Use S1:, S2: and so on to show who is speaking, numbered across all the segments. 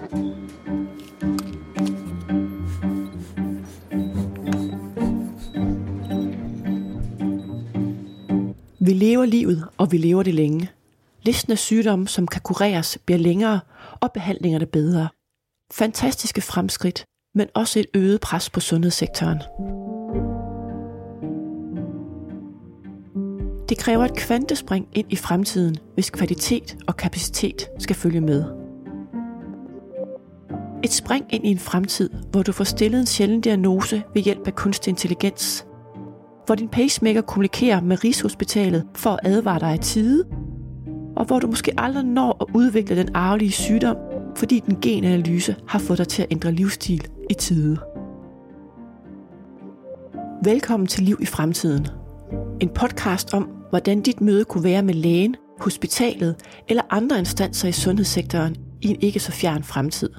S1: Vi lever livet, og vi lever det længe. Listen af sygdomme, som kan kureres, bliver længere, og behandlingerne bedre. Fantastiske fremskridt, men også et øget pres på sundhedssektoren. Det kræver et kvantespring ind i fremtiden, hvis kvalitet og kapacitet skal følge med. Et spring ind i en fremtid, hvor du får stillet en sjælden diagnose ved hjælp af kunstig intelligens. Hvor din pacemaker kommunikerer med Rigshospitalet for at advare dig i tide. Og hvor du måske aldrig når at udvikle den arvelige sygdom, fordi den genanalyse har fået dig til at ændre livsstil i tide. Velkommen til Liv i fremtiden. En podcast om, hvordan dit møde kunne være med lægen, hospitalet eller andre instanser i sundhedssektoren i en ikke så fjern fremtid.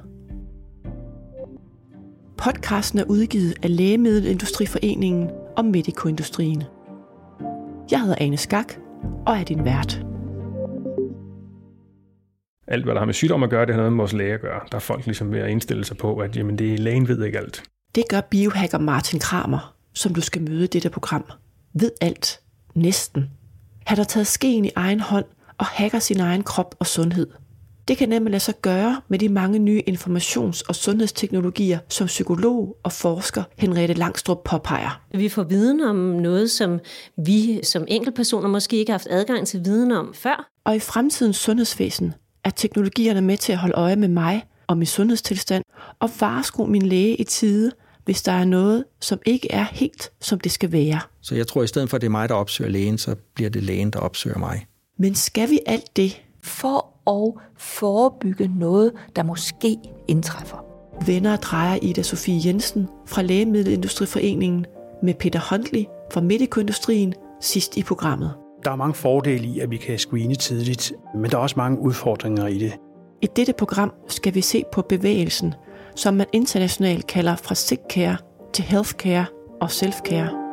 S1: Podcasten er udgivet af Lægemiddelindustriforeningen og Medicoindustrien. Jeg hedder Ane Skak og er din vært.
S2: Alt, hvad der har med sygdom at gøre, det har noget med vores læge at gøre. Der er folk ligesom ved at indstille sig på, at jamen, det er lægen ved ikke alt.
S1: Det gør biohacker Martin Kramer, som du skal møde i dette program. Ved alt. Næsten. Han har taget skeen i egen hånd og hacker sin egen krop og sundhed. Det kan nemlig lade sig gøre med de mange nye informations- og sundhedsteknologier, som psykolog og forsker Henriette Langstrup påpeger.
S3: Vi får viden om noget, som vi som enkeltpersoner måske ikke har haft adgang til viden om før.
S1: Og i fremtidens sundhedsvæsen er teknologierne med til at holde øje med mig og min sundhedstilstand og varesko min læge i tide, hvis der er noget, som ikke er helt, som det skal være.
S4: Så jeg tror, at i stedet for, at det er mig, der opsøger lægen, så bliver det lægen, der opsøger mig.
S1: Men skal vi alt det?
S5: For at forebygge noget, der måske indtræffer.
S1: Venner drejer Ida Sofie Jensen fra Lægemiddelindustriforeningen med Peter Huntley fra Medicoindustrien sidst i programmet.
S6: Der er mange fordele i, at vi kan screene tidligt, men der er også mange udfordringer i det.
S1: I dette program skal vi se på bevægelsen, som man internationalt kalder fra sick care til healthcare og self-care.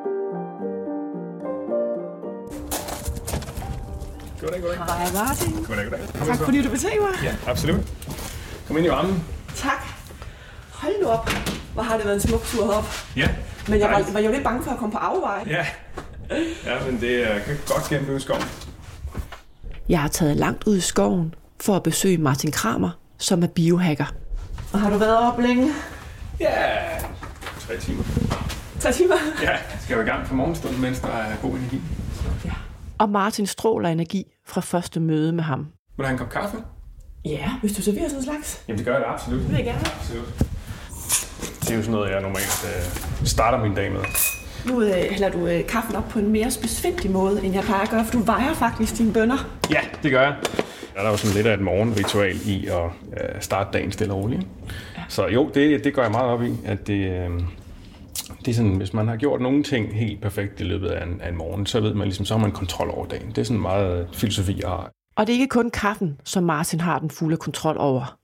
S2: Goddag, goddag.
S1: Hej Martin.
S2: Goddag, goddag. Kom
S1: Tak fordi du se mig.
S2: Ja, absolut. Kom ind i varmen.
S1: Tak. Hold nu op. Hvor har det været en smuk tur herop.
S2: Ja.
S1: Men jeg var, var jo lidt bange for at komme på afveje.
S2: Ja. Ja, men det er kan godt gennemløbe skoven.
S1: Jeg har taget langt ud i skoven for at besøge Martin Kramer, som er biohacker. Og har du været op længe?
S2: Ja. Tre timer.
S1: Tre timer.
S2: Ja, skal jo i gang for morgenstunden, mens der er god energi.
S1: Og Martin stråler energi fra første møde med ham.
S2: Vil du have en kop kaffe?
S1: Ja, hvis du serverer sådan en slags.
S2: Jamen, det gør jeg da absolut.
S1: Det vil jeg gerne.
S2: Absolut. Det er jo sådan noget, jeg normalt øh, starter min dag med.
S1: Nu øh, hælder du øh, kaffen op på en mere spidsfindig måde, end jeg plejer at gøre, for du vejer faktisk dine bønner.
S2: Ja, det gør jeg. Der er der jo sådan lidt af et morgenritual i at øh, starte dagen stille og roligt. Så jo, det, det går jeg meget op i, at det, øh, det er sådan, hvis man har gjort nogle ting helt perfekt i løbet af en, af en morgen, så ved man ligesom, så har man kontrol over dagen. Det er sådan meget filosofi, jeg har.
S1: Og det er ikke kun kaffen, som Martin har den fulde kontrol over.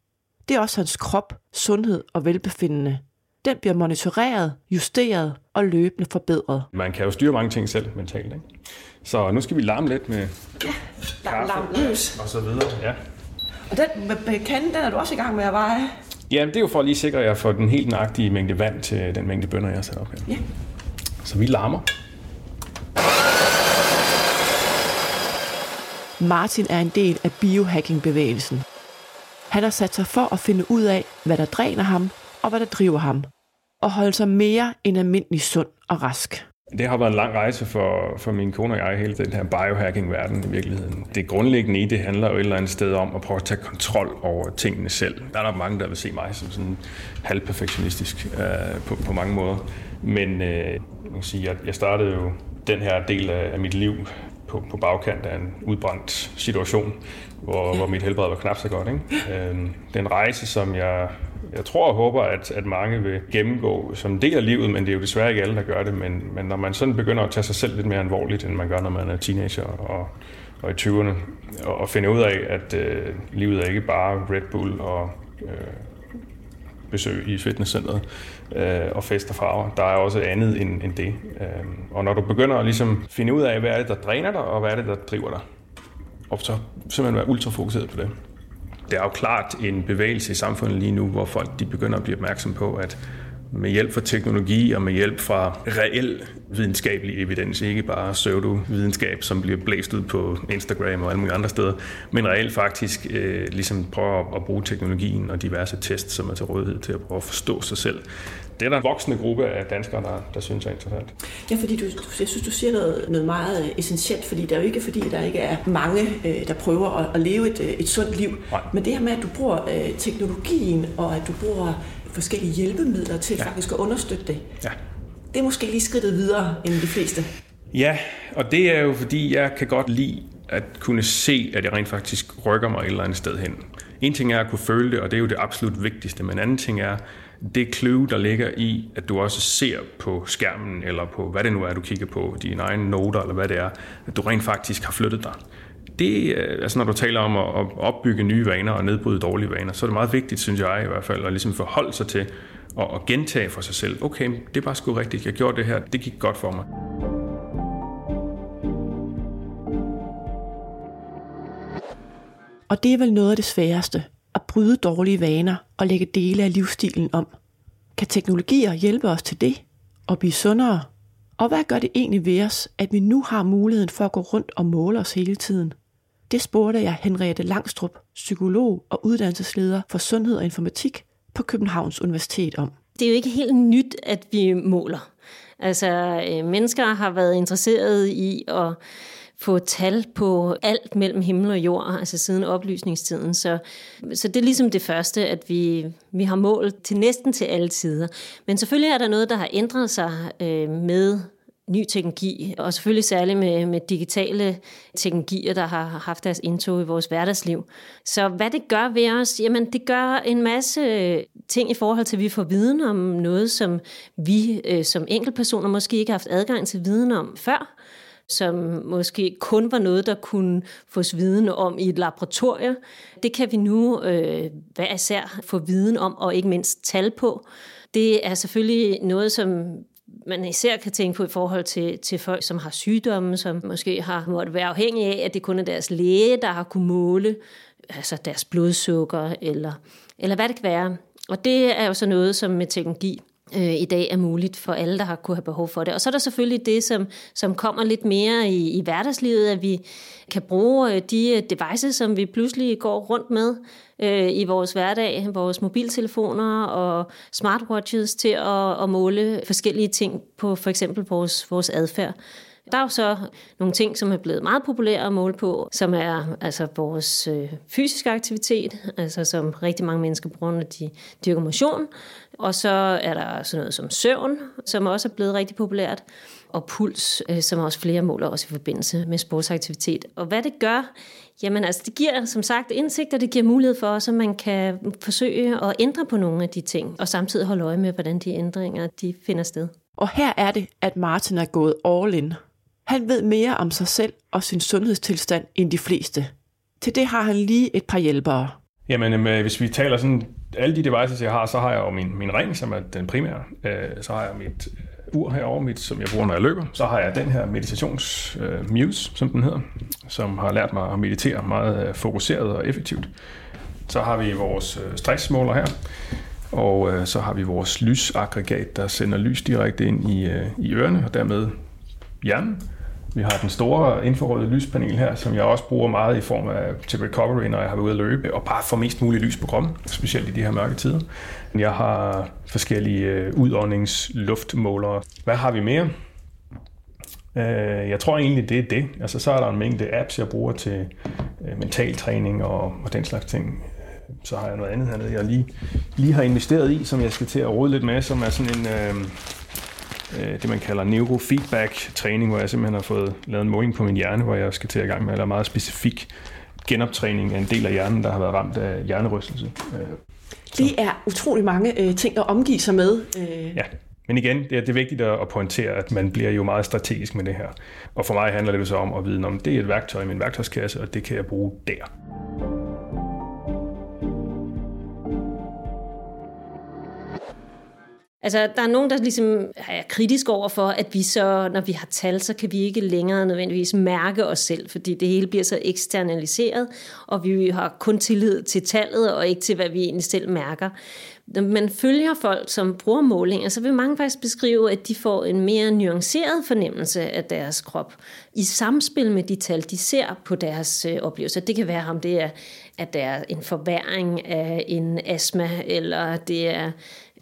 S1: Det er også hans krop, sundhed og velbefindende. Den bliver monitoreret, justeret og løbende forbedret.
S2: Man kan jo styre mange ting selv mentalt, ikke? Så nu skal vi larme lidt med
S1: Larm, larm løs.
S2: og så videre. Ja.
S1: Og den med- med kanden, den er du også i gang med at veje.
S2: Ja, det er jo for at lige sikre, at jeg får den helt nøjagtige mængde vand til den mængde bønner, jeg har sat op her.
S1: Ja.
S2: Så vi larmer.
S1: Martin er en del af biohacking-bevægelsen. Han har sat sig for at finde ud af, hvad der dræner ham og hvad der driver ham. Og holde sig mere end almindelig sund og rask.
S2: Det har været en lang rejse for, for min kone og jeg, hele den her biohacking-verden i virkeligheden. Det grundlæggende i det handler jo et eller andet sted om at prøve at tage kontrol over tingene selv. Der er der mange, der vil se mig som sådan halvperfektionistisk øh, på, på mange måder. Men øh, kan sige, jeg, jeg startede jo den her del af, af mit liv på, på bagkant af en udbrændt situation, hvor, hvor mit helbred var knap så godt. Ikke? Øh, det er en rejse, som jeg, jeg tror og håber, at, at mange vil gennemgå som en del af livet, men det er jo desværre ikke alle, der gør det. Men, men når man sådan begynder at tage sig selv lidt mere alvorligt, end man gør, når man er teenager og, og i 20'erne, og, og finde ud af, at øh, livet er ikke bare Red Bull og øh, besøg i fitnesscenteret øh, og fest og farver. Der er også andet end, end det. Øh, og når du begynder at ligesom finde ud af, hvad er det, der dræner dig, og hvad er det, der driver dig, og så simpelthen være ultra fokuseret på det, der er jo klart en bevægelse i samfundet lige nu, hvor folk de begynder at blive opmærksom på, at med hjælp fra teknologi og med hjælp fra reel videnskabelig evidens, ikke bare pseudo-videnskab, som bliver blæst ud på Instagram og alle mulige andre steder, men reelt faktisk øh, ligesom prøve at, at bruge teknologien og diverse tests, som er til rådighed til at prøve at forstå sig selv. Det er der en voksende gruppe af danskere, der, der synes er interessant.
S1: Ja, fordi du, jeg synes, du siger noget, noget meget øh, essentielt, fordi det er jo ikke fordi, der ikke er mange, øh, der prøver at, at leve et, øh, et sundt liv. Nej. Men det her med, at du bruger øh, teknologien, og at du bruger forskellige hjælpemidler til ja. faktisk at understøtte det. Ja. Det er måske lige skridtet videre end de fleste.
S2: Ja, og det er jo fordi, jeg kan godt lide at kunne se, at jeg rent faktisk rykker mig et eller andet sted hen. En ting er at kunne føle det, og det er jo det absolut vigtigste, men en anden ting er det clue, der ligger i, at du også ser på skærmen, eller på hvad det nu er, du kigger på, dine egne noter, eller hvad det er, at du rent faktisk har flyttet dig det, øh, altså når du taler om at opbygge nye vaner og nedbryde dårlige vaner, så er det meget vigtigt, synes jeg i hvert fald, at ligesom forholde sig til og, og gentage for sig selv, okay, det er bare sgu rigtigt, jeg gjorde det her, det gik godt for mig.
S1: Og det er vel noget af det sværeste, at bryde dårlige vaner og lægge dele af livsstilen om. Kan teknologier hjælpe os til det og blive sundere? Og hvad gør det egentlig ved os, at vi nu har muligheden for at gå rundt og måle os hele tiden? Det spurgte jeg Henriette Langstrup, psykolog og uddannelsesleder for sundhed og informatik på Københavns Universitet om.
S3: Det er jo ikke helt nyt, at vi måler. Altså, øh, mennesker har været interesseret i at få tal på alt mellem himmel og jord, altså siden oplysningstiden. Så, så det er ligesom det første, at vi, vi har målt til næsten til alle tider. Men selvfølgelig er der noget, der har ændret sig øh, med ny teknologi, og selvfølgelig særligt med, med digitale teknologier, der har haft deres indtog i vores hverdagsliv. Så hvad det gør ved os? Jamen, det gør en masse øh, ting i forhold til, at vi får viden om noget, som vi øh, som enkeltpersoner måske ikke har haft adgang til viden om før som måske kun var noget, der kunne fås viden om i et laboratorie. Det kan vi nu øh, hver især få viden om, og ikke mindst tal på. Det er selvfølgelig noget, som man især kan tænke på i forhold til, til folk, som har sygdomme, som måske har måttet være afhængige af, at det kun er deres læge, der har kunne måle altså deres blodsukker, eller, eller hvad det kan være. Og det er jo så noget, som med teknologi øh, i dag er muligt for alle, der har kunne have behov for det. Og så er der selvfølgelig det, som, som kommer lidt mere i, i hverdagslivet, at vi kan bruge øh, de øh, devices, som vi pludselig går rundt med øh, i vores hverdag, vores mobiltelefoner og smartwatches til at, at måle forskellige ting på for eksempel vores, vores adfærd. Der er jo så nogle ting, som er blevet meget populære at måle på, som er altså vores øh, fysiske aktivitet, altså som rigtig mange mennesker bruger, når de dyrker motion. Og så er der sådan noget som søvn, som også er blevet rigtig populært, og puls, øh, som også flere måler også i forbindelse med sportsaktivitet. Og hvad det gør, jamen altså det giver som sagt indsigt, og det giver mulighed for os, at man kan forsøge at ændre på nogle af de ting, og samtidig holde øje med, hvordan de ændringer de finder sted.
S1: Og her er det, at Martin er gået all in. Han ved mere om sig selv og sin sundhedstilstand end de fleste. Til det har han lige et par hjælpere.
S2: Jamen, øh, hvis vi taler sådan, alle de devices, jeg har, så har jeg jo min, min ring, som er den primære. Øh, så har jeg mit øh, ur herovre, mit, som jeg bruger, når jeg løber. Så har jeg den her meditations uh, Muse, som den hedder, som har lært mig at meditere meget fokuseret og effektivt. Så har vi vores stressmåler her, og uh, så har vi vores lysaggregat, der sender lys direkte ind i, uh, i ørerne, og dermed hjernen. Vi har den store infrarøde lyspanel her, som jeg også bruger meget i form af til recovery, når jeg har været ude at løbe, og bare få mest muligt lys på kroppen, specielt i de her mørke tider. Jeg har forskellige øh, udåndingsluftmålere. Hvad har vi mere? Øh, jeg tror egentlig, det er det. Altså, så er der en mængde apps, jeg bruger til øh, mental træning og, og den slags ting. Så har jeg noget andet hernede, jeg lige, lige har investeret i, som jeg skal til at rode lidt med, som er sådan en... Øh, Øh, det, man kalder neurofeedback-træning, hvor jeg simpelthen har fået lavet en måling på min hjerne, hvor jeg skal til at gang med lave meget specifik genoptræning af en del af hjernen, der har været ramt af hjernerystelse.
S1: Øh, det er utrolig mange øh, ting at omgive sig med.
S2: Ja, men igen, det er, det er vigtigt at pointere, at man bliver jo meget strategisk med det her. Og for mig handler det så om at vide, om det er et værktøj i min værktøjskasse, og det kan jeg bruge der.
S3: Altså, der er nogen, der ligesom er kritisk over for, at vi så, når vi har tal, så kan vi ikke længere nødvendigvis mærke os selv, fordi det hele bliver så eksternaliseret, og vi har kun tillid til tallet, og ikke til, hvad vi egentlig selv mærker. Når man følger folk, som bruger målinger, så vil mange faktisk beskrive, at de får en mere nuanceret fornemmelse af deres krop i samspil med de tal, de ser på deres øh, oplevelser. Det kan være, om det er, at der er en forværing af en astma, eller det er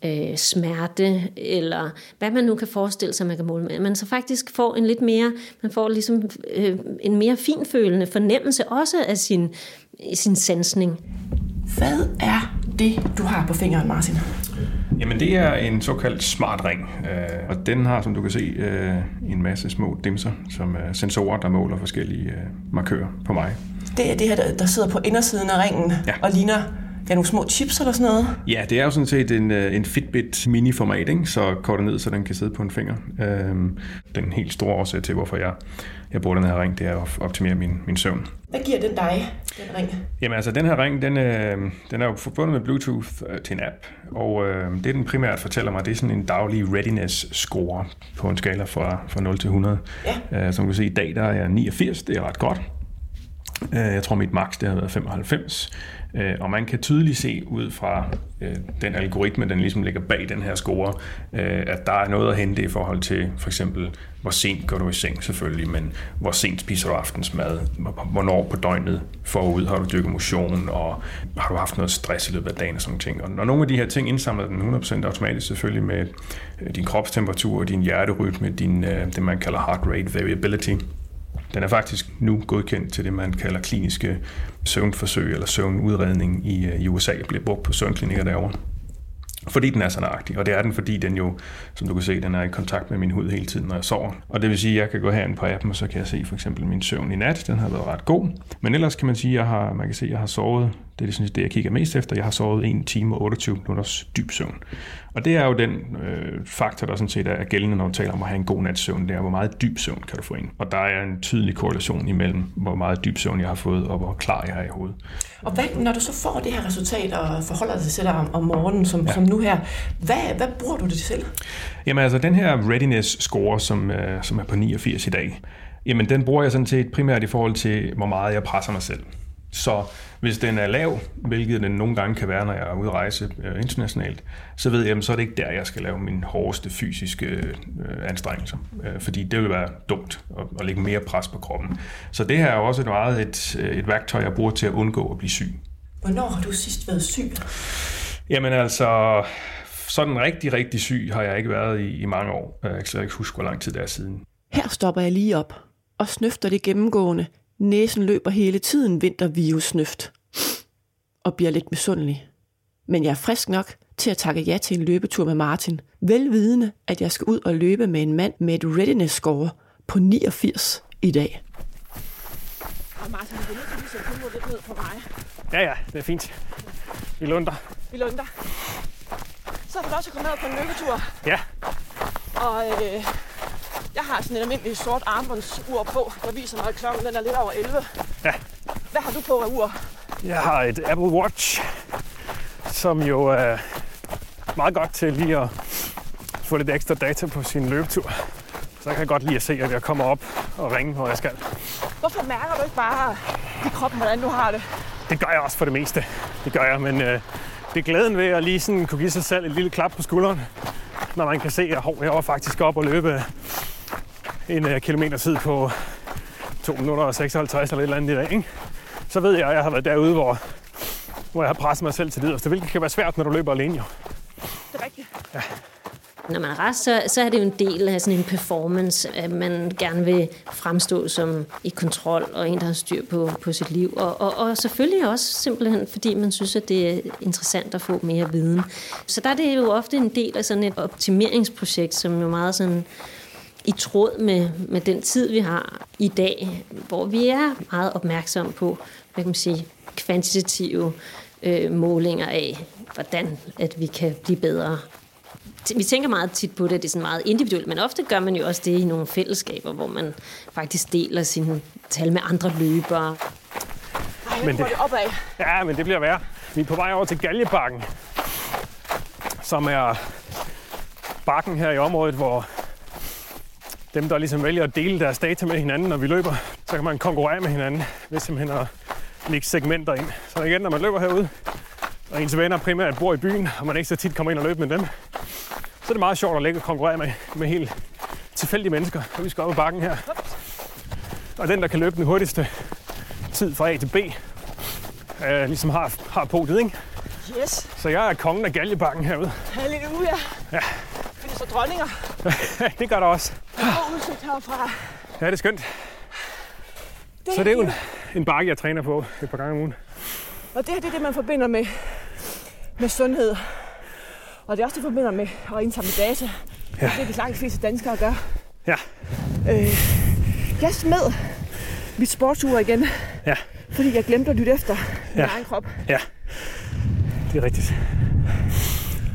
S3: øh, smerte, eller hvad man nu kan forestille sig, man kan måle med. Man så faktisk får en lidt mere, man får ligesom øh, en mere finfølende fornemmelse også af sin, sin sansning.
S1: Hvad er det, du har på fingeren, Martin?
S2: Jamen det er en såkaldt smart ring, øh, og den har, som du kan se, øh, en masse små dimser, som er sensorer, der måler forskellige øh, markører på mig.
S1: Det er det her, der, der sidder på indersiden af ringen
S2: Ja.
S1: og ligner ja, nogle små chips eller sådan noget.
S2: Ja, det er jo sådan set en, øh, en Fitbit mini-format, ikke? så kortet ned, så den kan sidde på en finger. Øhm, den helt store årsag til, hvorfor jeg, jeg bruger den her ring, det er at optimere min, min søvn.
S1: Hvad giver den dig, den ring?
S2: Jamen altså, den her ring, den, øh, den er jo forbundet med Bluetooth øh, til en app, og øh, det den primært fortæller mig, det er sådan en daglig readiness score på en skala fra, fra 0 til 100.
S1: Ja.
S2: Øh, som du kan se, i dag der er jeg 89, det er ret godt. Øh, Jeg tror, mit max det har været 95. Øh, Og man kan tydeligt se ud fra øh, den algoritme, den ligesom ligger bag den her score, øh, at der er noget at hente i forhold til for eksempel, hvor sent går du i seng selvfølgelig, men hvor sent spiser du aftensmad, Hvor- hvornår på døgnet forud har du dyrket motion, og har du haft noget stress i løbet af dagen og sådan ting. Og når nogle af de her ting indsamler den 100% automatisk selvfølgelig med øh, din kropstemperatur, din hjerterytme, din, øh, det man kalder heart rate variability, den er faktisk nu godkendt til det, man kalder kliniske søvnforsøg eller søvnudredning i, øh, i USA, bliver brugt på søvnklinikker derovre. Fordi den er så nøjagtig, og det er den, fordi den jo, som du kan se, den er i kontakt med min hud hele tiden, når jeg sover. Og det vil sige, at jeg kan gå herind på appen, og så kan jeg se for eksempel min søvn i nat, den har været ret god. Men ellers kan man sige, at jeg har, man kan se, at jeg har sovet, det er sådan set det, jeg kigger mest efter, jeg har sovet 1 time og 28 minutters dyb søvn. Og det er jo den øh, faktor, der sådan set er gældende, når du taler om at have en god nats søvn, det er, hvor meget dyb søvn kan du få ind. Og der er en tydelig korrelation imellem, hvor meget dyb søvn jeg har fået, og hvor klar jeg er i hovedet.
S1: Og hvad, når du så får det her resultat og forholder dig til det om, om morgenen, som, ja. som nu her, hvad, hvad bruger du det til?
S2: Jamen altså, den her readiness score, som, øh, som er på 89 i dag, jamen den bruger jeg sådan set primært i forhold til, hvor meget jeg presser mig selv. Så hvis den er lav, hvilket den nogle gange kan være, når jeg er ude at rejse øh, internationalt, så ved jeg, så er det ikke der, jeg skal lave min hårdeste fysiske øh, anstrengelser. Øh, fordi det vil være dumt at, at lægge mere pres på kroppen. Så det her er også et meget et, øh, et værktøj, jeg bruger til at undgå at blive syg.
S1: Hvornår har du sidst været syg?
S2: Jamen altså, sådan rigtig, rigtig syg har jeg ikke været i, i mange år. Jeg kan slet ikke huske, hvor lang tid det er siden.
S1: Her stopper jeg lige op og snøfter det gennemgående. Næsen løber hele tiden vintervirussnøft og bliver lidt misundelig. Men jeg er frisk nok til at takke ja til en løbetur med Martin, velvidende, at jeg skal ud og løbe med en mand med et readiness score på 89 i dag. Og Martin, du er nødt til lige at sætte tempoet lidt ned for mig.
S7: Ja, ja, det er fint. Vi lunder.
S1: Vi lunder. Så har du også kommet ned på en løbetur,
S7: Ja,
S1: og øh, jeg har sådan et almindeligt sort armbåndsur på, der viser mig, at klokken den er lidt over 11.
S7: Ja.
S1: Hvad har du på af ur?
S7: jeg har et Apple Watch, som jo er meget godt til lige at få lidt ekstra data på sin løbetur. Så jeg kan godt lide at se, at jeg kommer op og ringe, hvor jeg skal.
S1: Hvorfor mærker du ikke bare i kroppen, hvordan du har det?
S7: Det gør jeg også for det meste. Det gør jeg, men øh, det er glæden ved at lige sådan kunne give sig selv et lille klap på skulderen, når man kan se, at hov, jeg var faktisk op og løbe en øh, kilometer tid på 2 minutter og 56 eller et eller andet i dag. Ikke? Så ved jeg, at jeg har været derude, hvor, hvor jeg har presset mig selv til det yderste, hvilket kan være svært, når du løber alene. Jo.
S1: Det er rigtigt.
S3: Når man er rest, så, så er det jo en del af sådan en performance, at man gerne vil fremstå som i kontrol og en, der har styr på, på sit liv. Og, og, og selvfølgelig også simpelthen, fordi man synes, at det er interessant at få mere viden. Så der er det jo ofte en del af sådan et optimeringsprojekt, som jo meget sådan i tråd med, med den tid, vi har i dag, hvor vi er meget opmærksom på, hvad kan man sige, kvantitative øh, målinger af, hvordan at vi kan blive bedre vi tænker meget tit på det, at det er sådan meget individuelt, men ofte gør man jo også det i nogle fællesskaber, hvor man faktisk deler sine tal med andre løbere.
S1: Ej,
S7: Men det...
S1: det opad.
S7: Ja, men det bliver værre. Vi er på vej over til Galjebakken, som er bakken her i området, hvor dem, der ligesom vælger at dele deres data med hinanden, når vi løber, så kan man konkurrere med hinanden ved simpelthen at lægge segmenter ind. Så igen, når man løber herude, og ens venner primært bor i byen, og man ikke så tit kommer ind og løber med dem, så er det meget sjovt at lægge og konkurrere med, med helt tilfældige mennesker. Og vi skal op ad bakken her. Og den, der kan løbe den hurtigste tid fra A til B, øh, ligesom har, har podiet, ikke?
S8: Yes.
S7: Så jeg er kongen af galjebakken herude.
S8: Halleluja.
S7: Ja.
S8: Findes der dronninger?
S7: det gør der også.
S8: God udsigt herfra.
S7: Ja, det er skønt.
S8: Det
S7: Så det er jo en, en bakke, jeg træner på et par gange om ugen.
S8: Og det her det er det, man forbinder med, med sundhed. Og det er også det, forbinder med at indsamle data. Ja. Det er de langt fleste danskere gør.
S7: Ja.
S8: Øh, jeg smed mit sportsur igen,
S7: Ja,
S8: fordi jeg glemte at lytte efter min
S7: Ja.
S8: egen krop.
S7: ja. Det er rigtigt.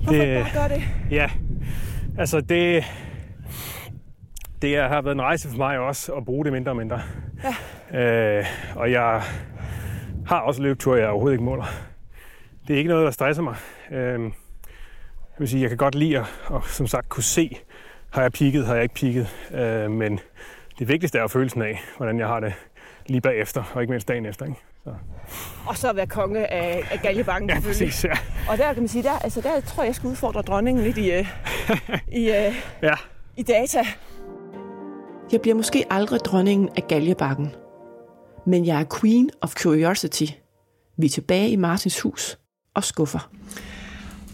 S8: Hvorfor
S7: Det-
S8: det... bare gøre det?
S7: Ja, altså det, det er- har været en rejse for mig også at bruge det mindre og mindre. Ja. Øh, og jeg har også løbeture, jeg overhovedet ikke måler. Det er ikke noget, der stresser mig. Øh, jeg vil sige, jeg kan godt lide at, og, som sagt kunne se, har jeg peaked, har jeg ikke peaked. Øh, men det vigtigste er følelsen af, hvordan jeg har det lige bagefter, og ikke mindst dagen efter. Ikke? Så,
S8: Og så være konge af, af galjebanken
S7: ja,
S8: selvfølgelig.
S7: præcis. Ja.
S8: Og der kan man sige, der, altså der tror jeg, jeg skal udfordre dronningen lidt i, øh, i, øh,
S7: ja.
S8: i data.
S1: Jeg bliver måske aldrig dronningen af galjebakken, men jeg er queen of curiosity. Vi er tilbage i Martins hus og skuffer.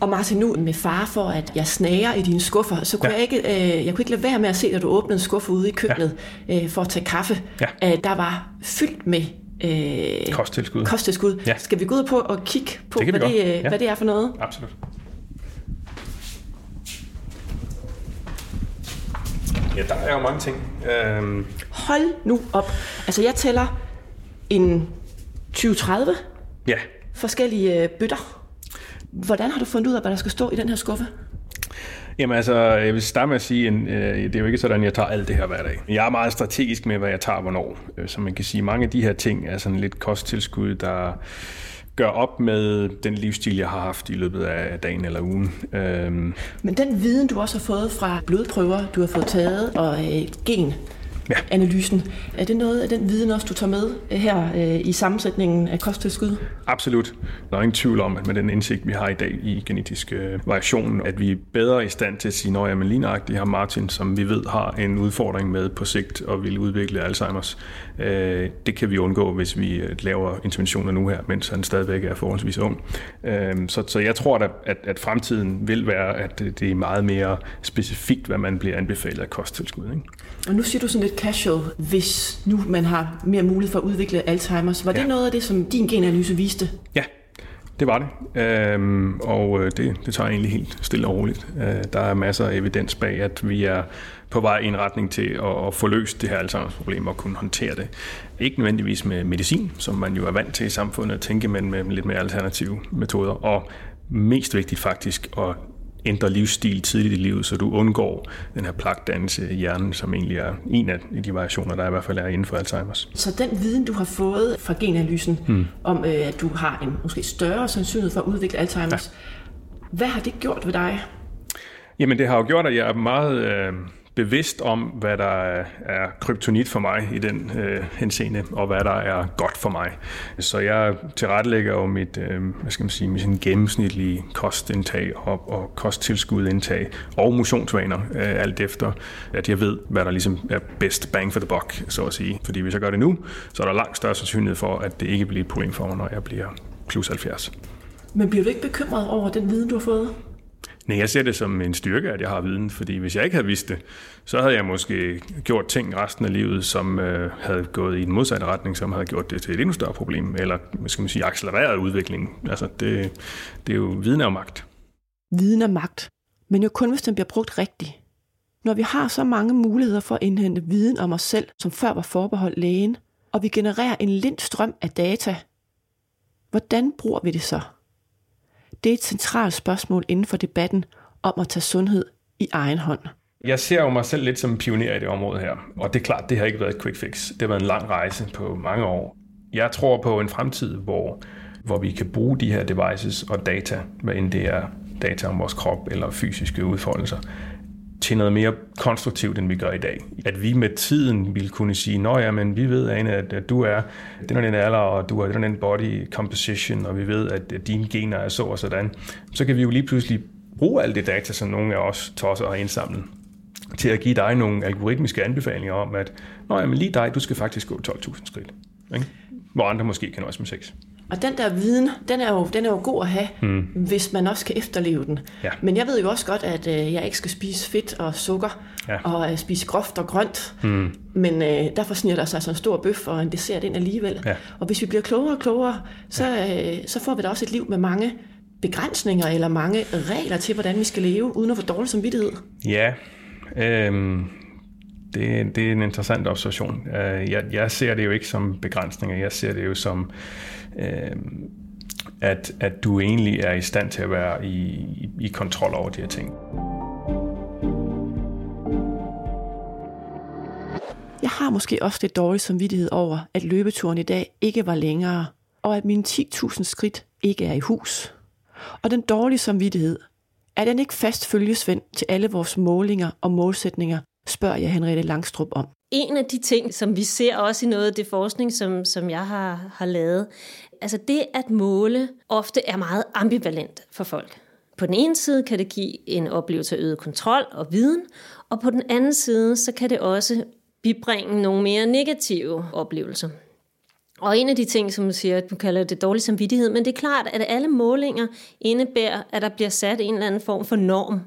S1: Og Martin, nu med fare for, at jeg snager i dine skuffer, så kunne
S2: Ja.
S1: jeg, ikke, øh, jeg kunne ikke lade være med at se, da du åbnede en skuffe ude i køkkenet øh, for at tage kaffe.
S2: Ja.
S1: Øh, der var fyldt med øh,
S2: Kosttilskud.
S1: kosttilskud.
S2: Ja.
S1: Skal vi gå ud på og kigge på,
S2: Det
S1: hvad, det,
S2: godt.
S1: øh,
S2: Ja.
S1: hvad det er for noget?
S2: Absolut. Ja, der er jo mange ting. Øhm,
S1: Hold nu op. Altså, jeg tæller en 20-30
S2: ja,
S1: forskellige øh, bøtter. Hvordan har du fundet ud af, hvad der skal stå i den her skuffe?
S2: Jamen altså, jeg vil starte med at sige, at øh, det er jo ikke sådan, at jeg tager alt det her hver dag. Jeg er meget strategisk med, hvad jeg tager hvornår. Øh, Så man kan sige, at mange af de her ting er sådan lidt kosttilskud, der gør op med den livsstil, jeg har haft i løbet af dagen eller ugen. Øhm,
S1: Men den viden, du også har fået fra blodprøver, du har fået taget, og øh, gen, øh, genanalysen, er det noget af den viden også, du tager med øh, her øh, i sammensætningen af kosttilskud?
S2: Absolut. Der er ingen tvivl om, at med den indsigt, vi har i dag i genetisk øh, variation, at vi er bedre i stand til at sige, når jeg med ligneragtigt har Martin, som vi ved har en udfordring med på sigt og vil udvikle Alzheimer's. Det kan vi undgå, hvis vi laver interventioner nu her, mens han stadigvæk er forholdsvis ung. Øh, så, så jeg tror, at, fremtiden vil være, at det det er meget mere specifikt, hvad man bliver anbefalet af kosttilskud. Ikke?
S1: Og nu siger du sådan lidt casual, hvis nu man har mere mulighed for at udvikle Alzheimer's. Var det
S2: Ja.
S1: noget af det, som din genanalyse viste?
S2: Ja, det var det. Øhm, og øh, det, det tager jeg egentlig helt stille og roligt. Øh, der er masser af evidens bag, at vi er på vej i en retning til at, at få løst det her Alzheimer's-problem og kunne håndtere det. Ikke nødvendigvis med medicin, som man jo er vant til i samfundet at tænke, men med lidt mere alternative metoder. Og mest vigtigt faktisk at ændre livsstil tidligt i livet, så du undgår den her plakdannelse i hjernen, som egentlig er en af de variationer, der i hvert fald er inden for Alzheimer's.
S1: Så den viden, du har fået fra genanalysen, hmm. om øh, at du har en måske større sandsynlighed for at udvikle Alzheimer's, ja. hvad har det gjort ved dig?
S2: Jamen det har jo gjort, at jeg er meget øh, bevidst om, hvad der er, kryptonit for mig i den øh, henseende, og hvad der er godt for mig. Så jeg tilrettelægger jo mit, øh, hvad skal man sige, mit sådan gennemsnitlige kostindtag og, og kosttilskudindtag og motionsvaner, øh, alt efter, at jeg ved, hvad der ligesom er bedst bang for the buck, så at sige. Fordi hvis jeg gør det nu, så er der langt større sandsynlighed for, at det ikke bliver et problem for mig, når jeg bliver plus 70.
S1: Men bliver du ikke bekymret over den viden, du har fået?
S2: Nej, jeg ser det som en styrke, at jeg har viden, fordi hvis jeg ikke havde vidst det, så havde jeg måske gjort ting resten af livet, som øh, havde gået i en modsatte retning, som havde gjort det til et endnu større problem, eller hvad skal man sige, accelereret udviklingen. Altså, det, det er jo viden og magt.
S1: Viden og magt, men jo kun hvis den bliver brugt rigtigt. Når vi har så mange muligheder for at indhente viden om os selv, som før var forbeholdt lægen, og vi genererer en lind strøm af data, hvordan bruger vi det så? Det er et centralt spørgsmål inden for debatten om at tage sundhed i egen hånd.
S2: Jeg ser jo mig selv lidt som pioner i det område her, og det er klart, det har ikke været et quick fix. Det har været en lang rejse på mange år. Jeg tror på en fremtid, hvor, hvor vi kan bruge de her devices og data, hvad end det er data om vores krop eller fysiske udfoldelser, til noget mere konstruktivt, end vi gør i dag. At vi med tiden ville kunne sige, nå ja, men vi ved, Ane, at du er den og den alder, og du er den og den body composition, og vi ved, at dine gener er så og sådan. Så kan vi jo lige pludselig bruge alt det data, som nogle af os tosser har indsamlet, til at give dig nogle algoritmiske anbefalinger om, at nå ja, men lige dig, du skal faktisk gå 12.000 skridt. Ikke? Hvor andre måske kan nøjes med 6.
S1: Og den der viden, den er jo, den er jo god at have, mm. hvis man også kan efterleve den.
S2: Ja.
S1: Men jeg ved jo også godt, at øh, jeg ikke skal spise fedt og sukker,
S2: Ja.
S1: og øh, spise groft og grønt.
S2: Mm.
S1: Men øh, derfor sniger der sig altså en stor bøf og en dessert ind alligevel.
S2: Ja.
S1: Og hvis vi bliver klogere og klogere, så, øh, så får vi da også et liv med mange begrænsninger eller mange regler til, hvordan vi skal leve, uden at få dårlig samvittighed.
S2: Ja, øhm, det, det er en interessant observation. Øh, Jeg, jeg ser det jo ikke som begrænsninger, jeg ser det jo som, øhm, at, at du egentlig er i stand til at være i, i, i kontrol over de her ting.
S1: Jeg har måske også lidt dårlig samvittighed over, at løbeturen i dag ikke var længere, og at mine 10.000 skridt ikke er i hus. Og den dårlige samvittighed, er den ikke fast følgesvend til alle vores målinger og målsætninger, spørger jeg Henriette Langstrup om.
S3: En af de ting, som vi ser også i noget af det forskning, som, som jeg har, har lavet, altså det at måle ofte er meget ambivalent for folk. På den ene side kan det give en oplevelse af øget kontrol og viden, og på den anden side, så kan det også bibringe nogle mere negative oplevelser. Og en af de ting, som du siger, at du kalder det dårlig samvittighed, men det er klart, at alle målinger indebærer, at der bliver sat en eller anden form for norm.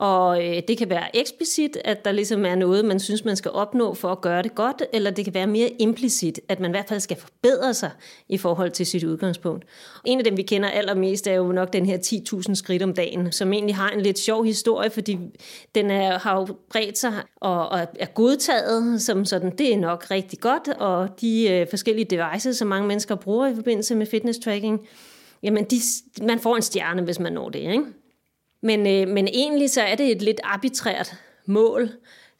S3: Og øh, det kan være eksplicit, at der ligesom er noget, man synes, man skal opnå for at gøre det godt, eller det kan være mere implicit, at man i hvert fald skal forbedre sig i forhold til sit udgangspunkt. En af dem, vi kender allermest, er jo nok den her 10.000 skridt om dagen, som egentlig har en lidt sjov historie, fordi den er, har jo bredt sig og, og er godtaget som sådan, det er nok rigtig godt, og de øh, forskellige devices, som mange mennesker bruger i forbindelse med fitness tracking, jamen de, man får en stjerne, hvis man når det, ikke? Men, øh, men egentlig så er det et lidt arbitrært mål,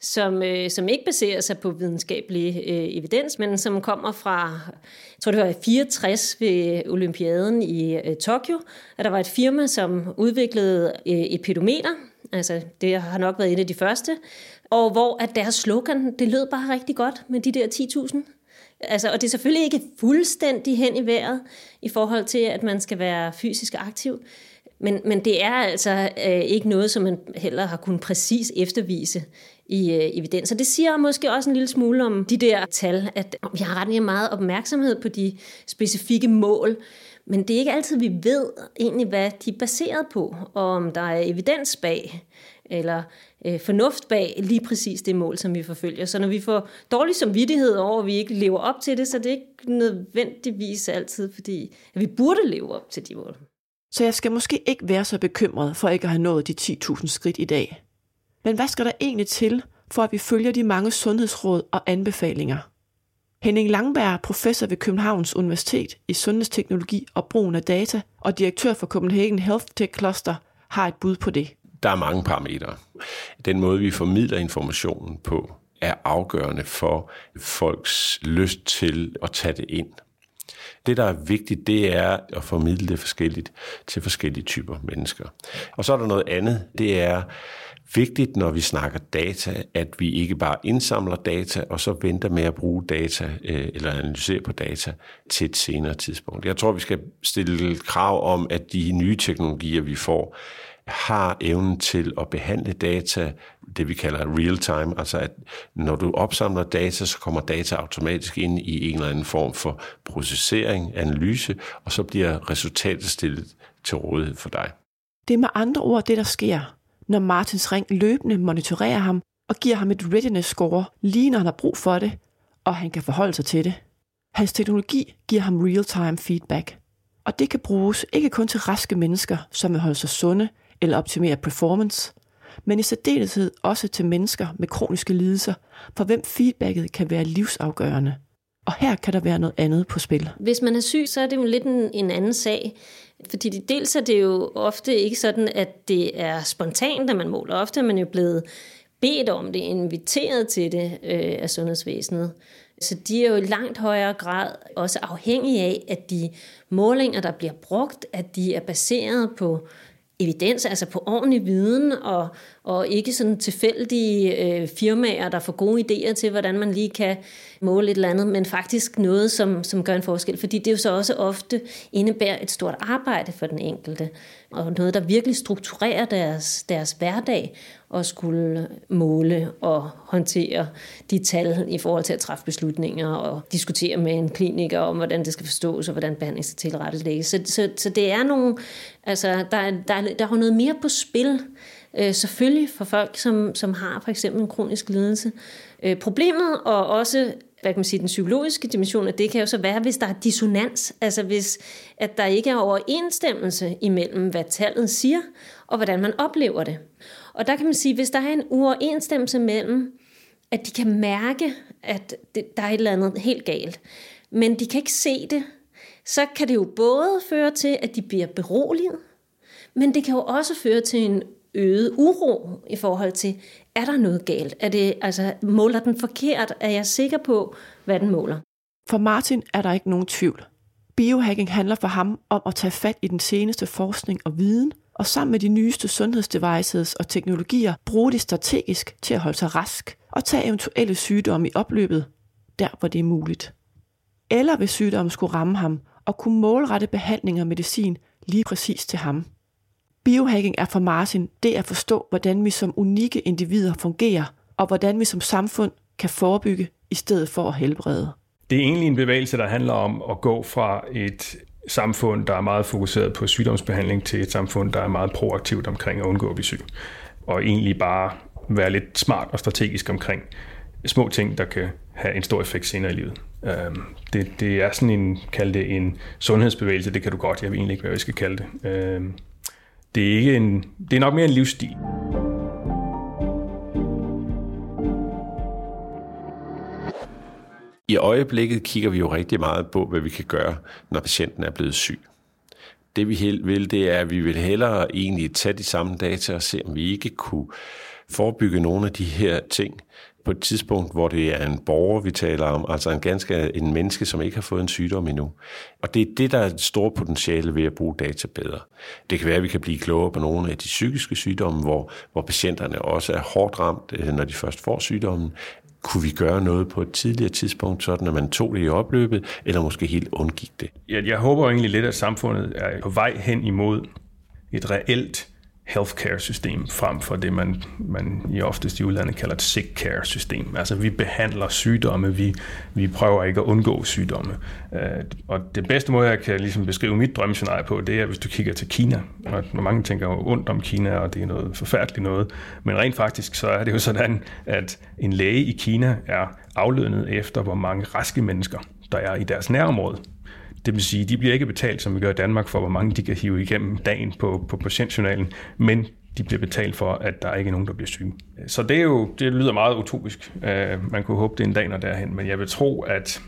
S3: som, øh, som ikke baserer sig på videnskabelig øh, evidens, men som kommer fra, jeg tror det var i 64 ved Olympiaden i øh, Tokyo, at der var et firma, som udviklede øh, et pedometer, altså det har nok været et af de første, og hvor at deres slogan, det lød bare rigtig godt med de der 10.000. Altså, og det er selvfølgelig ikke fuldstændig hen i vejret i forhold til, at man skal være fysisk aktiv, men, men det er altså øh, ikke noget, som man heller har kunnet præcis eftervise i øh, evidens. Og det siger måske også en lille smule om de der tal, at vi har ret meget opmærksomhed på de specifikke mål, men det er ikke altid, vi ved egentlig, hvad de er baseret på, og om der er evidens bag, eller øh, fornuft bag lige præcis det mål, som vi forfølger. Så når vi får dårlig samvittighed over, at vi ikke lever op til det, så det er ikke nødvendigvis altid, fordi at vi burde leve op til de mål.
S1: Så jeg skal måske ikke være så bekymret for ikke at have nået de 10.000 skridt i dag. Men hvad skal der egentlig til, for at vi følger de mange sundhedsråd og anbefalinger? Henning Langberg, professor ved Københavns Universitet i sundhedsteknologi og brugen af data, og direktør for Copenhagen Health Tech Cluster, har et bud på det.
S9: Der er mange parametre. Den måde, vi formidler informationen på, er afgørende for folks lyst til at tage det ind. Det, der er vigtigt, det er at formidle det forskelligt til forskellige typer mennesker. Og så er der noget andet, det er vigtigt, når vi snakker data, at vi ikke bare indsamler data, og så venter med at bruge data øh, eller analysere på data til et senere tidspunkt. Jeg tror, vi skal stille krav om, at de nye teknologier, vi får, har evnen til at behandle data, det vi kalder real time, altså at når du opsamler data, så kommer data automatisk ind i en eller anden form for processering, analyse, og så bliver resultatet stillet til rådighed for dig.
S1: Det er med andre ord det, der sker, når Martins Ring løbende monitorerer ham og giver ham et readiness score, lige når han har brug for det, og han kan forholde sig til det. Hans teknologi giver ham real-time feedback. Og det kan bruges ikke kun til raske mennesker, som vil holde sig sunde eller optimere performance, men i særdeleshed også til mennesker med kroniske lidelser, for hvem feedbacket kan være livsafgørende. Og her kan der være noget andet på spil.
S3: Hvis man er syg, så er det jo lidt en, en anden sag. Fordi dels er det jo ofte ikke sådan, at det er spontant, at man måler. Ofte er man jo blevet bedt om det, inviteret til det øh, af sundhedsvæsenet. Så de er jo i langt højere grad også afhængige af, at de målinger, der bliver brugt, at de er baseret på evidens, altså på ordentlig viden, og, og ikke sådan tilfældige øh, firmaer, der får gode idéer til, hvordan man lige kan måle et eller andet, men faktisk noget, som, som gør en forskel. Fordi det jo så også ofte indebærer et stort arbejde for den enkelte, og noget, der virkelig strukturerer deres, deres hverdag, og skulle måle og håndtere de tal i forhold til at træffe beslutninger, og diskutere med en kliniker om, hvordan det skal forstås, og hvordan behandling skal tilrettelægges. Så, så, så det er nogle, altså, der, der, der er noget mere på spil, øh, selvfølgelig for folk, som, som har for eksempel en kronisk lidelse. Øh, problemet, og også hvad kan man sige, den psykologiske dimension af det kan jo så være, hvis der er dissonans, altså hvis at der ikke er overensstemmelse imellem, hvad tallet siger, og hvordan man oplever det. Og der kan man sige, hvis der er en uoverensstemmelse mellem, at de kan mærke, at det, der er et eller andet helt galt, men de kan ikke se det, så kan det jo både føre til, at de bliver beroliget, men det kan jo også føre til en øget uro i forhold til, er der noget galt? Er det, altså, måler den forkert? Er jeg sikker på, hvad den måler?
S1: For Martin er der ikke nogen tvivl. Biohacking handler for ham om at tage fat i den seneste forskning og viden, og sammen med de nyeste sundhedsdevices og teknologier bruge det strategisk til at holde sig rask og tage eventuelle sygdomme i opløbet, der hvor det er muligt. Eller hvis sygdommen skulle ramme ham, og kunne målrette behandling og medicin lige præcis til ham. Biohacking er for Martin det at forstå, hvordan vi som unikke individer fungerer, og hvordan vi som samfund kan forebygge i stedet for at helbrede.
S2: Det er egentlig en bevægelse, der handler om at gå fra et samfund, der er meget fokuseret på sygdomsbehandling, til et samfund, der er meget proaktivt omkring at undgå at blive syg. Og egentlig bare være lidt smart og strategisk omkring små ting, der kan have en stor effekt senere i livet. Øhm, det, det er sådan en, kald det en sundhedsbevægelse, det kan du godt, jeg ved egentlig ikke, hvad vi skal kalde det. Øhm, det er, ikke en, det er nok mere en livsstil.
S9: I øjeblikket kigger vi jo rigtig meget på, hvad vi kan gøre, når patienten er blevet syg. Det vi vil, det er, at vi vil hellere egentlig tage de samme data og se, om vi ikke kunne forebygge nogle af de her ting, på et tidspunkt, hvor det er en borger, vi taler om, altså en ganske en menneske, som ikke har fået en sygdom endnu. Og det er det, der er et stort potentiale ved at bruge data bedre. Det kan være, at vi kan blive klogere på nogle af de psykiske sygdomme, hvor, hvor patienterne også er hårdt ramt, øh, når de først får sygdommen. Kunne vi gøre noget på et tidligere tidspunkt, sådan at man tog det i opløbet, eller måske helt undgik det?
S2: Jeg, jeg håber egentlig lidt, at samfundet er på vej hen imod et reelt healthcare-system frem for det, man, man i oftest i udlandet kalder et sick care-system. Altså vi behandler sygdomme, vi, vi prøver ikke at undgå sygdomme. Øh, og det bedste måde, jeg kan ligesom beskrive mit drømmescenarie på, det er, hvis du kigger til Kina. Og mange tænker jo ondt om Kina, og det er noget forfærdeligt noget. Men rent faktisk, så er det jo sådan, at en læge i Kina er aflønnet efter, hvor mange raske mennesker, der er i deres nærområde. Det vil sige, de bliver ikke betalt, som vi gør i Danmark, for hvor mange de kan hive igennem dagen på, på patientjournalen, men de bliver betalt for, at der ikke er nogen, der bliver syge. Så det, er jo, det lyder meget utopisk. Uh, man kunne håbe, det en dag når derhen, men jeg vil tro, at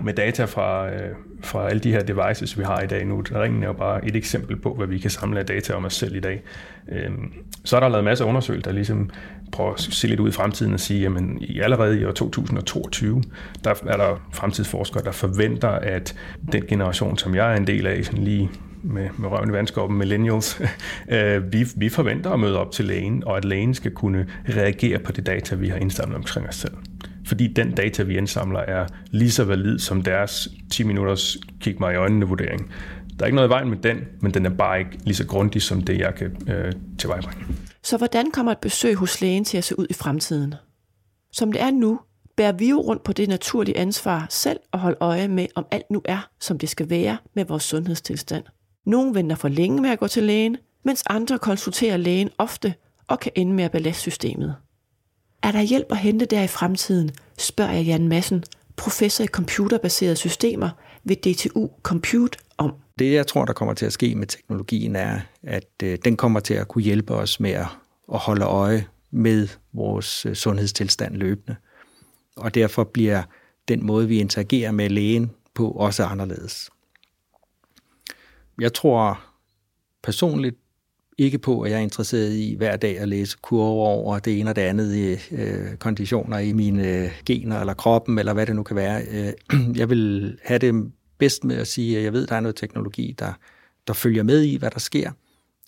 S2: med data fra, øh, fra alle de her devices, vi har i dag nu, ringen er jo bare et eksempel på, hvad vi kan samle af data om os selv i dag. Uh, så er der lavet masser af undersøgelser, der ligesom prøve at se lidt ud i fremtiden og sige, jamen i allerede i år 2022, der er der fremtidsforskere, der forventer, at den generation, som jeg er en del af, sådan lige med, med røven i vandskoppen, millennials, øh, vi, vi forventer at møde op til lægen, og at lægen skal kunne reagere på det data, vi har indsamlet omkring os selv. Fordi den data, vi indsamler, er lige så valid som deres 10 minutters kig mig i øjnene vurdering. Der er ikke noget i vejen med den, men den er bare ikke lige så grundig som det, jeg kan øh, tilvejebringe.
S1: Så hvordan kommer et besøg hos lægen til at se ud i fremtiden? Som det er nu, bærer vi jo rundt på det naturlige ansvar selv at holde øje med, om alt nu er, som det skal være med vores sundhedstilstand. Nogle venter for længe med at gå til lægen, mens andre konsulterer lægen ofte og kan ende med at belaste systemet. Er der hjælp at hente der i fremtiden, spørger jeg Jan Madsen, professor i computerbaserede systemer ved DTU Compute.
S4: Det, jeg tror, der kommer til at ske med teknologien, er, at øh, den kommer til at kunne hjælpe os med at, at holde øje med vores øh, sundhedstilstand løbende. Og derfor bliver den måde, vi interagerer med lægen på, også anderledes. Jeg tror personligt ikke på, at jeg er interesseret i hver dag at læse kurver over det ene og det andet i øh, konditioner i mine øh, gener eller kroppen, eller hvad det nu kan være. Øh, jeg vil have det bedst med at sige, at jeg ved, at der er noget teknologi, der, der følger med i, hvad der sker,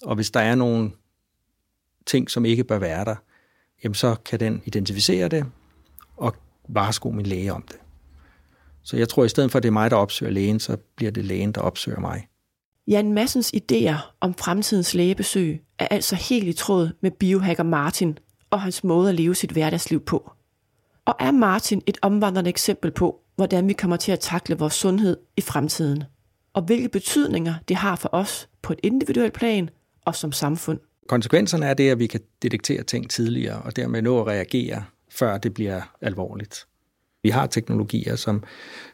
S4: Og hvis der er nogle ting, som ikke bør være der, jamen så kan den identificere det og varsko min læge om det. Så jeg tror, at i stedet for, at det er mig, der opsøger lægen, så bliver det lægen, der opsøger mig.
S1: Jan Massens idéer om fremtidens lægebesøg er altså helt i tråd med biohacker Martin og hans måde at leve sit hverdagsliv på. Og er Martin et omvandrende eksempel på, hvordan vi kommer til at takle vores sundhed i fremtiden? Og hvilke betydninger det har for os på et individuelt plan og som samfund?
S4: Konsekvenserne er det, at vi kan detektere ting tidligere, og dermed nå at reagere, før det bliver alvorligt. Vi har teknologier, som,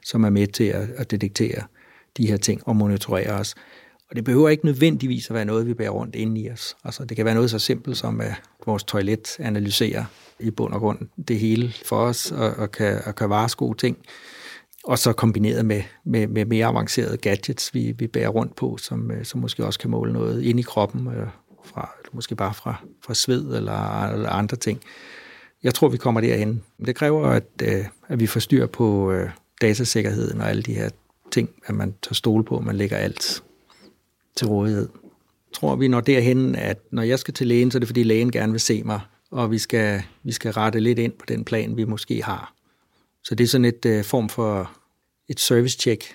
S4: som er med til at, at detektere de her ting og monitorere os. Og det behøver ikke nødvendigvis at være noget, vi bærer rundt inde i os. Altså, det kan være noget så simpelt som, at vores toilet analyserer i bund og grund det hele for os, og, og, kan, og kan varesko ting. Og så kombineret med, med, med mere avancerede gadgets, vi, vi bærer rundt på, som, øh, som måske også kan måle noget ind i kroppen, øh, fra, måske bare fra, fra sved eller, eller andre ting. Jeg tror, vi kommer derhen. Det kræver, at, øh, at vi får styr på øh, datasikkerheden og alle de her ting, at man tager stole på, at man lægger alt til rådighed. Tror, vi når derhen, at når jeg skal til lægen, så er det fordi lægen gerne vil se mig, og vi skal, vi skal rette lidt ind på den plan, vi måske har. Så det er sådan et uh, form for et service-check,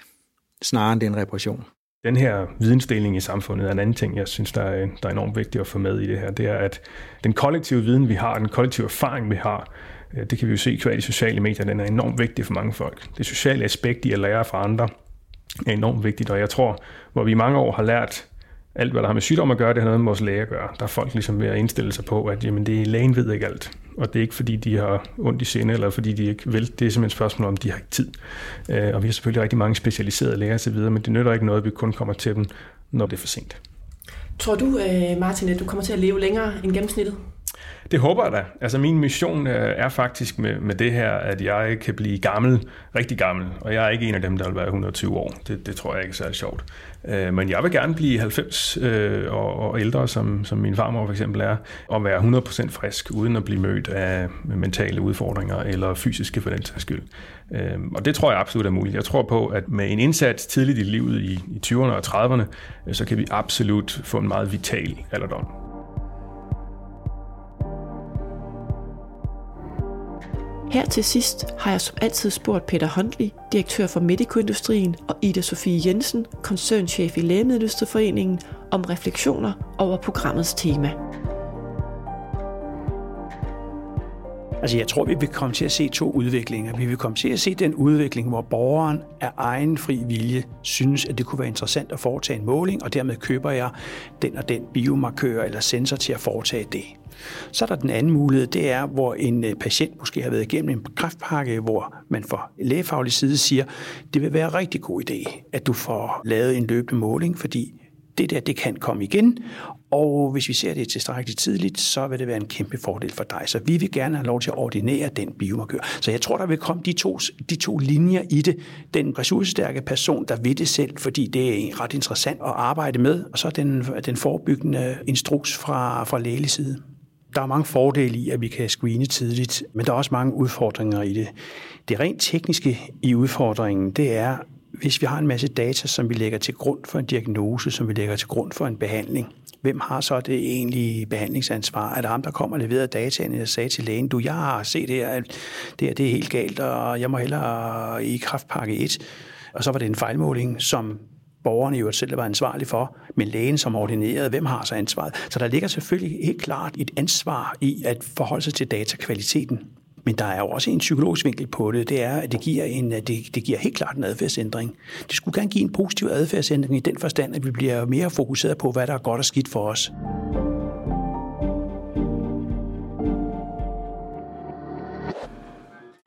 S4: snarere end en reparation.
S2: Den her vidensdeling i samfundet er en anden ting, jeg synes, der er, der er enormt vigtigt at få med i det her. Det er, at den kollektive viden, vi har, den kollektive erfaring, vi har, øh, det kan vi jo se i i sociale medier, den er enormt vigtig for mange folk. Det sociale aspekt i at lære fra andre er enormt vigtigt, og jeg tror, hvor vi i mange år har lært alt, hvad der har med sygdom at gøre, det har noget med vores læge at gøre. Der er folk ligesom ved at indstille sig på, at jamen, det er, lægen ved ikke alt. Og det er ikke, fordi de har ondt i sinde, eller fordi de ikke vil. Det er simpelthen et spørgsmål om, de har ikke tid. Øh, og vi har selvfølgelig rigtig mange specialiserede læger osv., men det nytter ikke noget, at vi kun kommer til dem, når det er for sent.
S1: Tror du, øh, Martin, at du kommer til at leve længere end gennemsnittet?
S2: Det håber jeg da. Altså min mission øh, er faktisk med, med det her, at jeg kan blive gammel, rigtig gammel, og jeg er ikke en af dem, der vil være 120 år. Det, det tror jeg ikke er særlig sjovt. Øh, men jeg vil gerne blive 90 øh, og, og ældre, som, som min farmor for eksempel er, og være 100% frisk, uden at blive mødt af mentale udfordringer eller fysiske for den sags skyld. Øh, og det tror jeg absolut er muligt. Jeg tror på, at med en indsats tidligt i livet i, i 20'erne og 30'erne, øh, så kan vi absolut få en meget vital alderdom.
S1: Her til sidst har jeg som altid spurgt Peter Håndli, direktør for Medicoindustrien, og Ida Sofie Jensen, koncernchef i Lægemiddelindustriforeningen, om refleksioner over programmets tema.
S6: Altså jeg tror, vi vil komme til at se to udviklinger. Vi vil komme til at se den udvikling, hvor borgeren af egen fri vilje synes, at det kunne være interessant at foretage en måling, og dermed køber jeg den og den biomarkør eller sensor til at foretage det. Så er der den anden mulighed, det er, hvor en øh, patient måske har været igennem en kræftpakke, hvor man fra lægefaglig side siger, det vil være en rigtig god idé, at du får lavet en løbende måling, fordi det der, det kan komme igen, og hvis vi ser det tilstrækkeligt tidligt, så vil det være en kæmpe fordel for dig. Så vi vil gerne have lov til at ordinere den biomarkør. Så jeg tror, der vil komme de to, de to linjer i det. Den ressourcestærke person, der ved det selv, fordi det er ret interessant at arbejde med, og så den, den forebyggende instruks fra, fra lægelig side. Der er mange fordele i, at vi kan screene tidligt, men der er også mange udfordringer i det. Det rent tekniske i udfordringen, det er, hvis vi har en masse data, som vi lægger til grund for en diagnose, som vi lægger til grund for en behandling, hvem har så det egentlige behandlingsansvar? Er det ham, der kommer og leverer dataene og sagde til lægen, du, jeg har set det her, det her det er helt galt, og jeg må hellere i kraftpakke 1. Og så var det en fejlmåling, som borgerne jo selv var ansvarlig for, men lægen som ordineret, hvem har så ansvaret? Så der ligger selvfølgelig helt klart et ansvar i at forholde sig til datakvaliteten. Men der er jo også en psykologisk vinkel på det. Det er, at det giver, en, det, det giver helt klart en adfærdsændring. Det skulle gerne give en positiv adfærdsændring i den forstand, at vi bliver mere fokuseret på, hvad der er godt og skidt for os.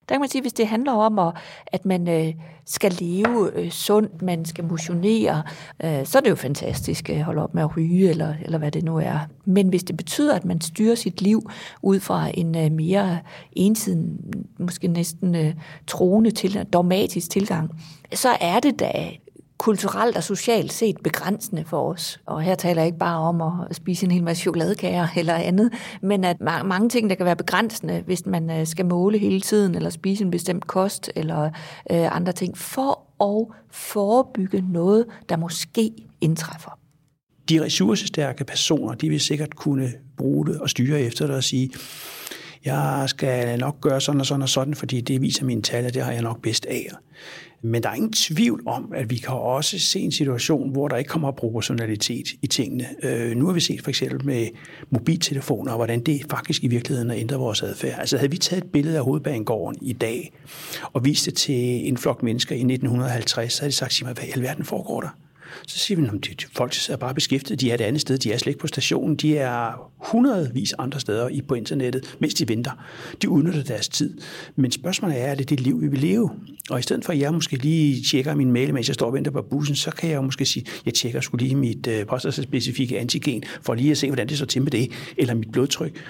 S5: Der kan man sige, hvis det handler om, at man øh, skal leve øh, sundt, man skal motionere, øh, så er det jo fantastisk øh, at holde op med at ryge, eller, eller hvad det nu er. Men hvis det betyder, at man styrer sit liv ud fra en øh, mere ensidig, måske næsten øh, troende til, dogmatisk tilgang, så er det da kulturelt og socialt set begrænsende for os. Og her taler jeg ikke bare om at spise en hel masse chokoladekager eller andet, men at mange ting, der kan være begrænsende, hvis man øh, skal måle hele tiden, eller spise en bestemt kost, eller øh, andre ting, for at forebygge noget, der måske indtræffer.
S6: De ressourcestærke personer, de vil sikkert kunne bruge det og styre efter det og sige, jeg skal nok gøre sådan og sådan og sådan, fordi det viser mine tal, og det har jeg nok bedst af. Men der er ingen tvivl om, at vi kan også se en situation, hvor der ikke kommer proportionalitet i tingene. Øh, nu har vi set for eksempel med mobiltelefoner, og hvordan det faktisk i virkeligheden har ændret vores adfærd. Altså havde vi taget et billede af hovedbanegården i dag, og vist det til en flok mennesker i 1950, så havde de sagt, sig mig, hvad i alverden foregår der? Så siger vi, at folk er bare beskæftiget, de er et andet sted, de er slet ikke på stationen, de er hundredvis andre steder på internettet, mens de venter. De udnytter deres tid. Men spørgsmålet er, er det det liv, vi vil leve? Og i stedet for, at jeg måske lige tjekker min mail, mens jeg står og venter på bussen, så kan jeg jo måske sige, at jeg tjekker skulle lige mit øh, specifikke antigen, for lige at se, hvordan det står til med det, eller mit blodtryk.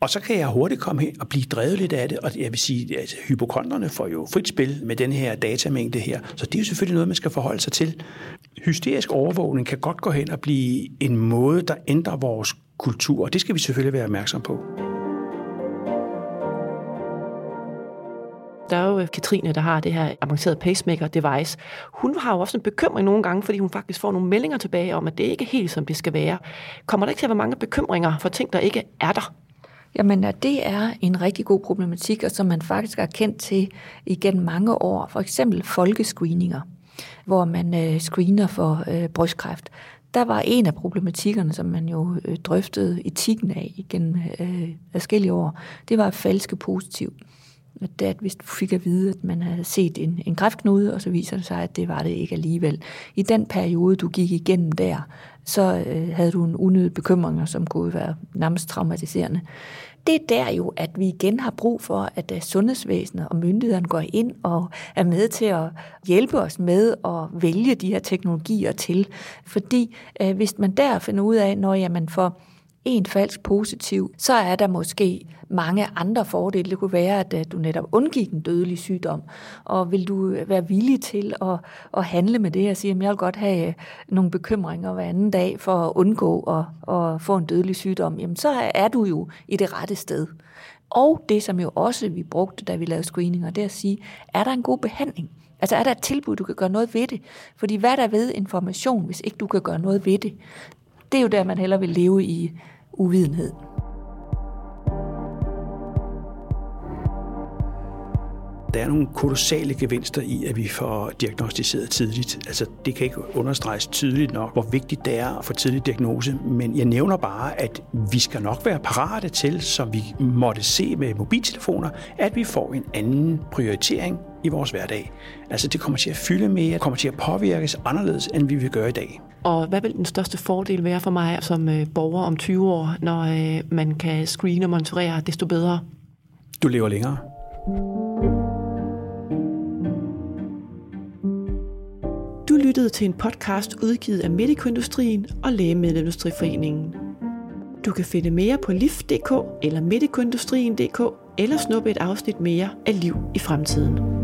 S6: Og så kan jeg hurtigt komme hen og blive drevet lidt af det, og jeg vil sige, at hypokonderne får jo frit spil med den her datamængde her, så det er jo selvfølgelig noget, man skal forholde sig til. Hysterisk overvågning kan godt gå hen og blive en måde, der ændrer vores kultur, og det skal vi selvfølgelig være opmærksom på.
S1: Der er jo øh, Katrine, der har det her avancerede pacemaker-device. Hun har jo også en bekymring nogle gange, fordi hun faktisk får nogle meldinger tilbage om, at det ikke er helt, som det skal være. Kommer der ikke til at være mange bekymringer for ting, der ikke er der?
S5: Jamen, det er en rigtig god problematik, og som man faktisk har kendt til igennem mange år. For eksempel folkescreeninger, hvor man øh, screener for øh, brystkræft. Der var en af problematikkerne, som man jo øh, drøftede etikken af igen øh, adskillige år, det var falske positiv. At hvis du fik at vide, at man havde set en, en kræftknude, og så viser det sig, at det var det ikke alligevel. I den periode, du gik igennem der, så øh, havde du en unødig bekymring, som kunne være nærmest traumatiserende. Det er der jo, at vi igen har brug for, at øh, sundhedsvæsenet og myndighederne går ind og er med til at hjælpe os med at vælge de her teknologier til. Fordi øh, hvis man der finder ud af, når jamen får en falsk positiv, så er der måske mange andre fordele. Det kunne være, at du netop undgik en dødelig sygdom, og vil du øh, være villig til at, at handle med det og sige, at jeg vil godt have øh, nogle bekymringer hver anden dag for at undgå at, at få en dødelig sygdom, jamen så er du jo i det rette sted. Og det, som jo også vi brugte, da vi lavede screeninger, det er at sige, er der en god behandling? Altså er der et tilbud, du kan gøre noget ved det? Fordi hvad der ved information, hvis ikke du kan gøre noget ved det? Det er jo der, man heller vil leve i uvidenhed.
S6: Der er nogle kolossale gevinster i, at vi får diagnostiseret tidligt. Altså, det kan ikke understreges tydeligt nok, hvor vigtigt det er at få tidlig diagnose. Men jeg nævner bare, at vi skal nok være parate til, som vi måtte se med mobiltelefoner, at vi får en anden prioritering i vores hverdag. Altså, det kommer til at fylde mere, kommer til at påvirkes anderledes, end vi vil gøre i dag.
S1: Og hvad vil den største fordel være for mig som øh, borger om 20 år, når øh, man kan screene og monitorere desto bedre?
S6: Du lever længere.
S1: Du lyttede til en podcast udgivet af Medicoindustrien og Lægemiddelindustriforeningen. Du kan finde mere på lift.dk eller medicoindustrien.dk eller snuppe et afsnit mere af Liv i fremtiden.